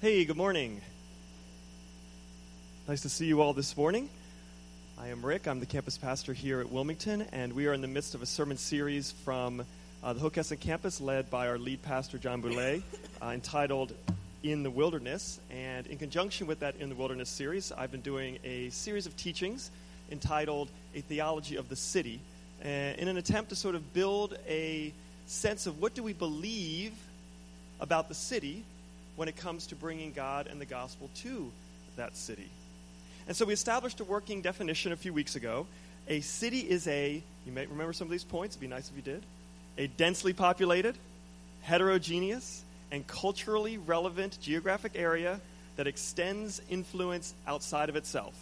Hey, good morning. Nice to see you all this morning. I am Rick. I'm the campus pastor here at Wilmington, and we are in the midst of a sermon series from uh, the Hockessin campus led by our lead pastor, John Boulay, uh, entitled In the Wilderness. And in conjunction with that In the Wilderness series, I've been doing a series of teachings entitled A Theology of the City uh, in an attempt to sort of build a sense of what do we believe about the city when it comes to bringing God and the gospel to that city. And so we established a working definition a few weeks ago. A city is a, you may remember some of these points, it'd be nice if you did, a densely populated, heterogeneous, and culturally relevant geographic area that extends influence outside of itself.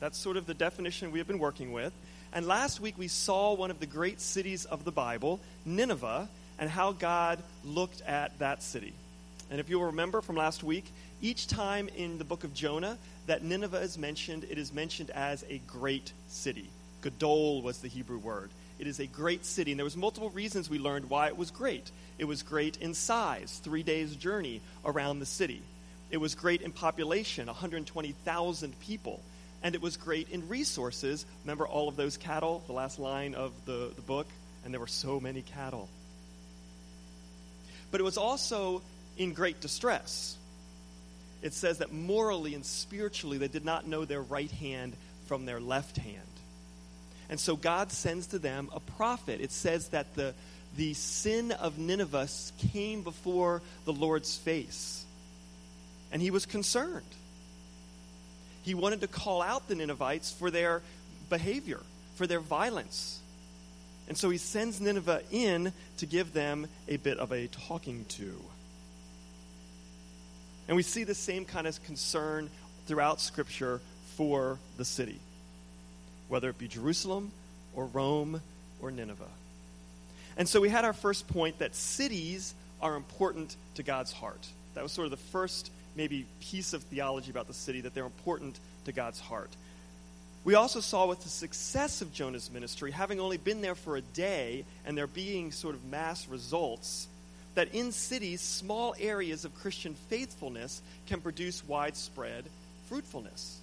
That's sort of the definition we have been working with. And last week we saw one of the great cities of the Bible, Nineveh, and how God looked at that city. And if you'll remember from last week, each time in the book of Jonah that Nineveh is mentioned, it is mentioned as a great city. Gadol was the Hebrew word. It is a great city. And there was multiple reasons we learned why it was great. It was great in size, three days' journey around the city. It was great in population, 120,000 people. And it was great in resources. Remember all of those cattle, the last line of the, the book? And there were so many cattle. But it was also in great distress. It says that morally and spiritually they did not know their right hand from their left hand. And so God sends to them a prophet. It says that the, the sin of Nineveh came before the Lord's face. And he was concerned. He wanted to call out the Ninevites for their behavior, for their violence. And so he sends Nineveh in to give them a bit of a talking to. And we see the same kind of concern throughout Scripture for the city, whether it be Jerusalem or Rome or Nineveh. And so we had our first point that cities are important to God's heart. That was sort of the first, maybe, piece of theology about the city, that they're important to God's heart. We also saw with the success of Jonah's ministry, having only been there for a day and there being sort of mass results, that in cities, small areas of Christian faithfulness can produce widespread fruitfulness.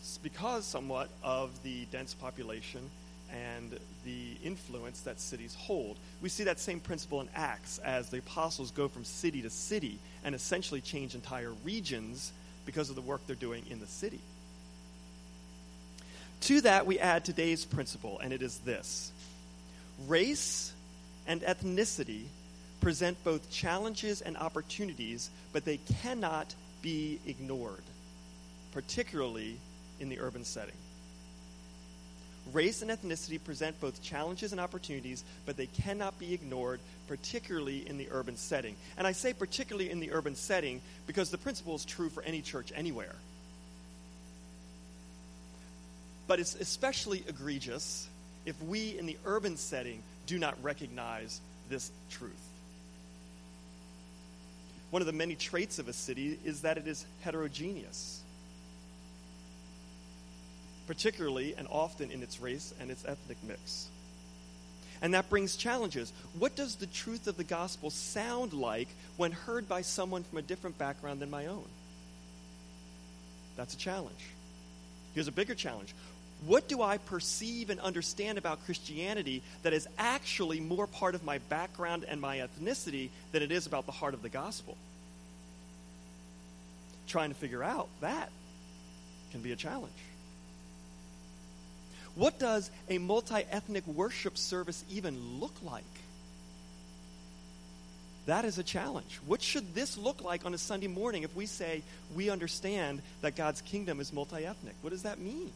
It's because somewhat of the dense population and the influence that cities hold. We see that same principle in Acts as the apostles go from city to city and essentially change entire regions because of the work they're doing in the city. To that, we add today's principle, and it is this race and ethnicity present both challenges and opportunities, but they cannot be ignored, particularly in the urban setting. Race and ethnicity present both challenges and opportunities, but they cannot be ignored, particularly in the urban setting. And I say particularly in the urban setting because the principle is true for any church anywhere. But it's especially egregious if we in the urban setting do not recognize this truth. One of the many traits of a city is that it is heterogeneous, particularly and often in its race and its ethnic mix. And that brings challenges. What does the truth of the gospel sound like when heard by someone from a different background than my own? That's a challenge. Here's a bigger challenge. What do I perceive and understand about Christianity that is actually more part of my background and my ethnicity than it is about the heart of the gospel? Trying to figure out that can be a challenge. What does a multi ethnic worship service even look like? That is a challenge. What should this look like on a Sunday morning if we say we understand that God's kingdom is multi ethnic? What does that mean?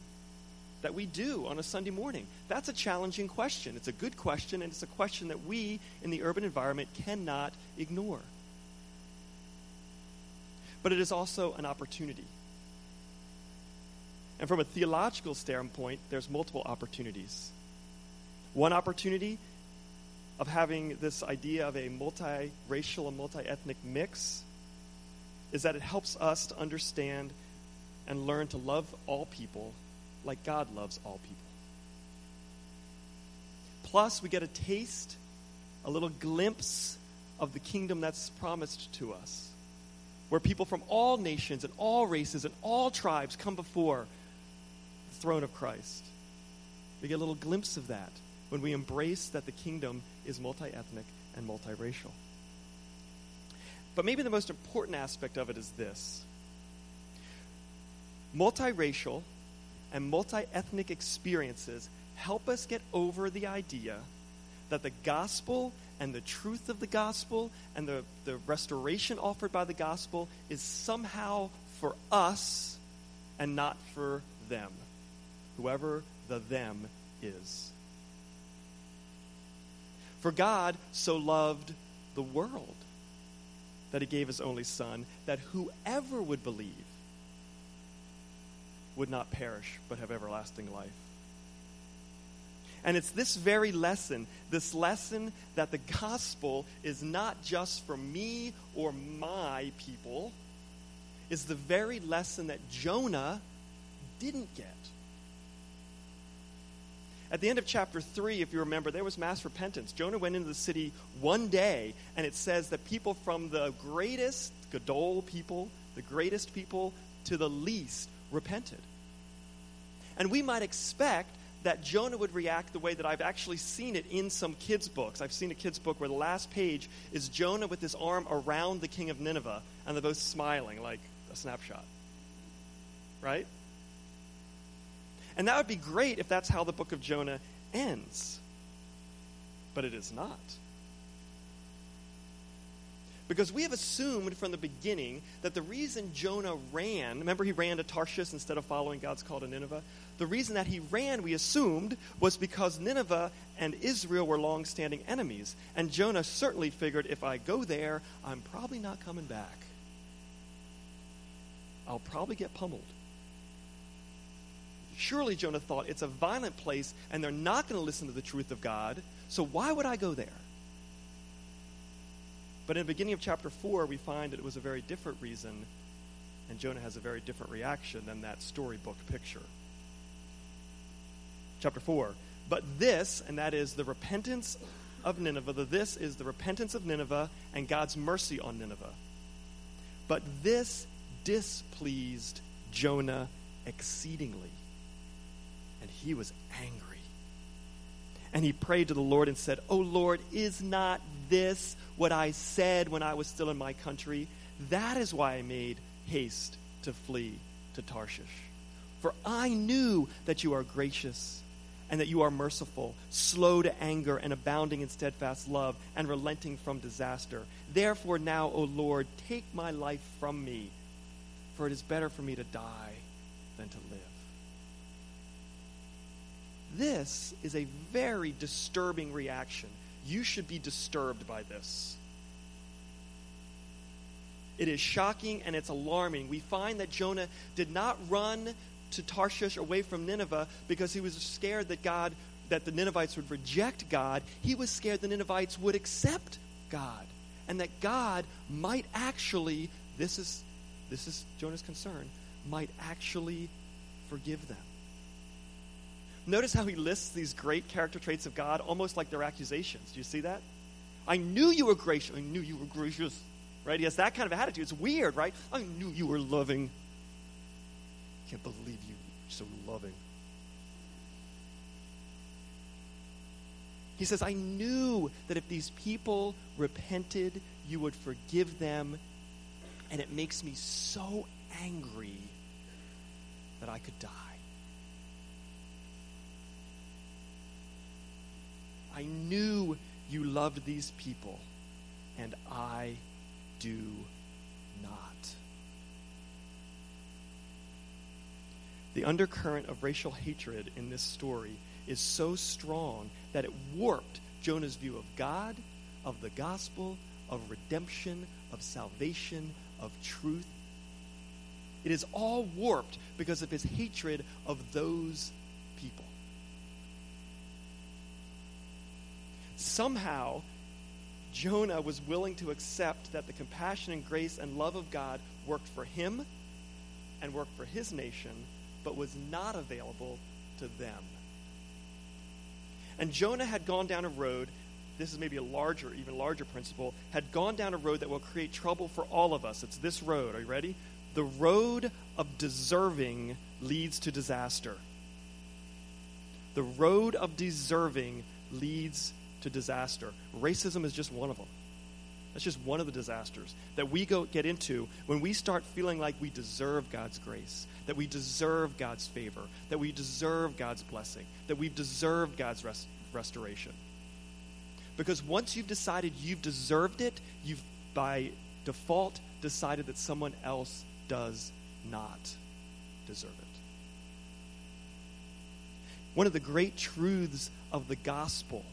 That we do on a Sunday morning? That's a challenging question. It's a good question, and it's a question that we in the urban environment cannot ignore. But it is also an opportunity. And from a theological standpoint, there's multiple opportunities. One opportunity of having this idea of a multiracial and multi ethnic mix is that it helps us to understand and learn to love all people like God loves all people. Plus, we get a taste, a little glimpse of the kingdom that's promised to us. where people from all nations and all races and all tribes come before the throne of Christ. We get a little glimpse of that when we embrace that the kingdom is multi ethnic and multiracial. But maybe the most important aspect of it is this multiracial and multi ethnic experiences help us get over the idea that the gospel and the truth of the gospel and the, the restoration offered by the gospel is somehow for us and not for them, whoever the them is. For God so loved the world that he gave his only Son, that whoever would believe would not perish but have everlasting life. And it's this very lesson, this lesson that the gospel is not just for me or my people, is the very lesson that Jonah didn't get. At the end of chapter 3, if you remember, there was mass repentance. Jonah went into the city one day, and it says that people from the greatest, Gadol people, the greatest people, to the least repented. And we might expect that Jonah would react the way that I've actually seen it in some kids' books. I've seen a kids' book where the last page is Jonah with his arm around the king of Nineveh, and they're both smiling like a snapshot. Right? And that would be great if that's how the book of Jonah ends. But it is not. Because we have assumed from the beginning that the reason Jonah ran, remember he ran to Tarshish instead of following God's call to Nineveh? The reason that he ran, we assumed, was because Nineveh and Israel were long standing enemies. And Jonah certainly figured if I go there, I'm probably not coming back. I'll probably get pummeled. Surely Jonah thought it's a violent place and they're not going to listen to the truth of God, so why would I go there? But in the beginning of chapter 4, we find that it was a very different reason, and Jonah has a very different reaction than that storybook picture. Chapter 4. But this, and that is the repentance of Nineveh, the this is the repentance of Nineveh and God's mercy on Nineveh. But this displeased Jonah exceedingly, and he was angry. And he prayed to the Lord and said, O Lord, is not this what I said when I was still in my country? That is why I made haste to flee to Tarshish. For I knew that you are gracious and that you are merciful, slow to anger, and abounding in steadfast love, and relenting from disaster. Therefore, now, O Lord, take my life from me, for it is better for me to die than to live. This is a very disturbing reaction. You should be disturbed by this. It is shocking and it's alarming. We find that Jonah did not run to Tarshish away from Nineveh because he was scared that God that the Ninevites would reject God. He was scared the Ninevites would accept God and that God might actually this is this is Jonah's concern might actually forgive them. Notice how he lists these great character traits of God almost like they're accusations. Do you see that? I knew you were gracious. I knew you were gracious. Right? He has that kind of attitude. It's weird, right? I knew you were loving. I Can't believe you so loving. He says, I knew that if these people repented, you would forgive them. And it makes me so angry that I could die. I knew you loved these people, and I do not. The undercurrent of racial hatred in this story is so strong that it warped Jonah's view of God, of the gospel, of redemption, of salvation, of truth. It is all warped because of his hatred of those people. Somehow, Jonah was willing to accept that the compassion and grace and love of God worked for him and worked for his nation, but was not available to them. And Jonah had gone down a road this is maybe a larger, even larger principle, had gone down a road that will create trouble for all of us. It's this road. Are you ready? The road of deserving leads to disaster. The road of deserving leads to disaster. Racism is just one of them. That's just one of the disasters that we go get into when we start feeling like we deserve God's grace, that we deserve God's favor, that we deserve God's blessing, that we deserve God's rest, restoration. Because once you've decided you've deserved it, you've by default decided that someone else does not deserve it. One of the great truths of the gospel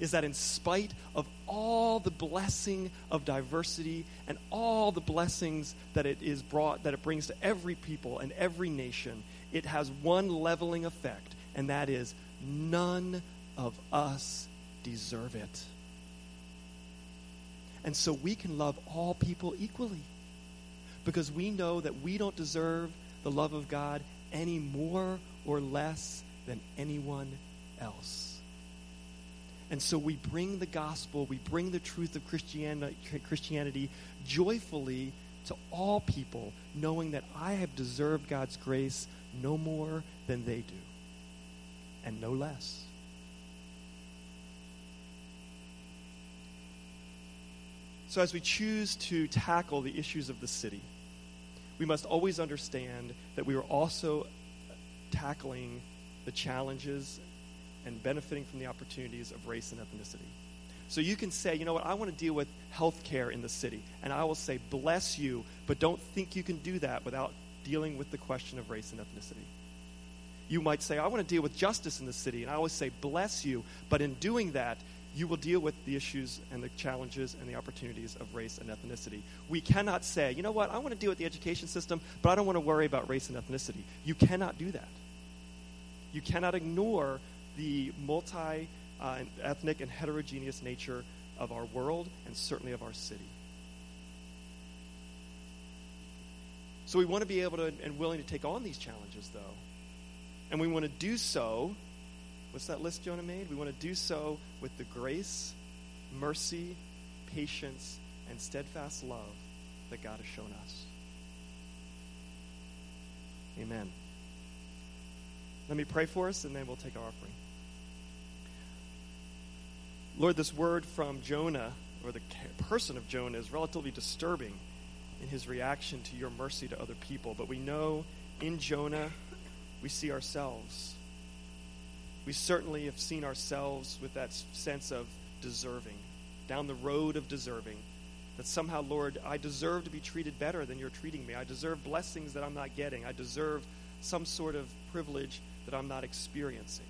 is that in spite of all the blessing of diversity and all the blessings that it is brought that it brings to every people and every nation, it has one leveling effect, and that is none of us deserve it. And so we can love all people equally because we know that we don't deserve the love of God any more or less than anyone else. And so we bring the gospel, we bring the truth of Christianity, Christianity joyfully to all people, knowing that I have deserved God's grace no more than they do, and no less. So, as we choose to tackle the issues of the city, we must always understand that we are also tackling the challenges and benefiting from the opportunities of race and ethnicity. So you can say, you know what, I want to deal with health care in the city. And I will say, bless you, but don't think you can do that without dealing with the question of race and ethnicity. You might say, I want to deal with justice in the city. And I always say, bless you, but in doing that, you will deal with the issues and the challenges and the opportunities of race and ethnicity. We cannot say, you know what, I want to deal with the education system, but I don't want to worry about race and ethnicity. You cannot do that. You cannot ignore the multi uh, ethnic and heterogeneous nature of our world and certainly of our city. So we want to be able to and willing to take on these challenges, though. And we want to do so. What's that list Jonah made? We want to do so with the grace, mercy, patience, and steadfast love that God has shown us. Amen. Let me pray for us, and then we'll take our offering. Lord, this word from Jonah, or the person of Jonah, is relatively disturbing in his reaction to your mercy to other people. But we know in Jonah, we see ourselves. We certainly have seen ourselves with that sense of deserving, down the road of deserving. That somehow, Lord, I deserve to be treated better than you're treating me. I deserve blessings that I'm not getting. I deserve some sort of privilege that I'm not experiencing.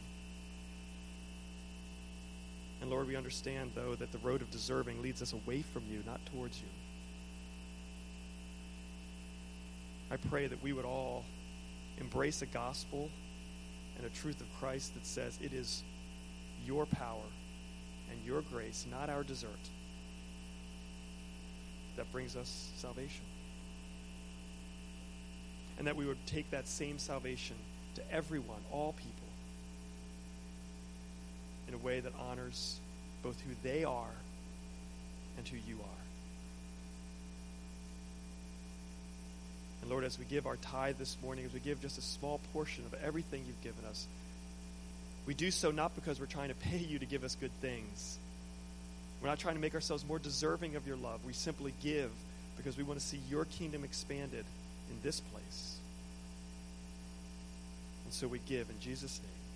And Lord, we understand, though, that the road of deserving leads us away from you, not towards you. I pray that we would all embrace a gospel and a truth of Christ that says it is your power and your grace, not our desert, that brings us salvation. And that we would take that same salvation to everyone, all people in a way that honors both who they are and who you are. And Lord, as we give our tithe this morning, as we give just a small portion of everything you've given us, we do so not because we're trying to pay you to give us good things. We're not trying to make ourselves more deserving of your love. We simply give because we want to see your kingdom expanded in this place. And so we give in Jesus' name.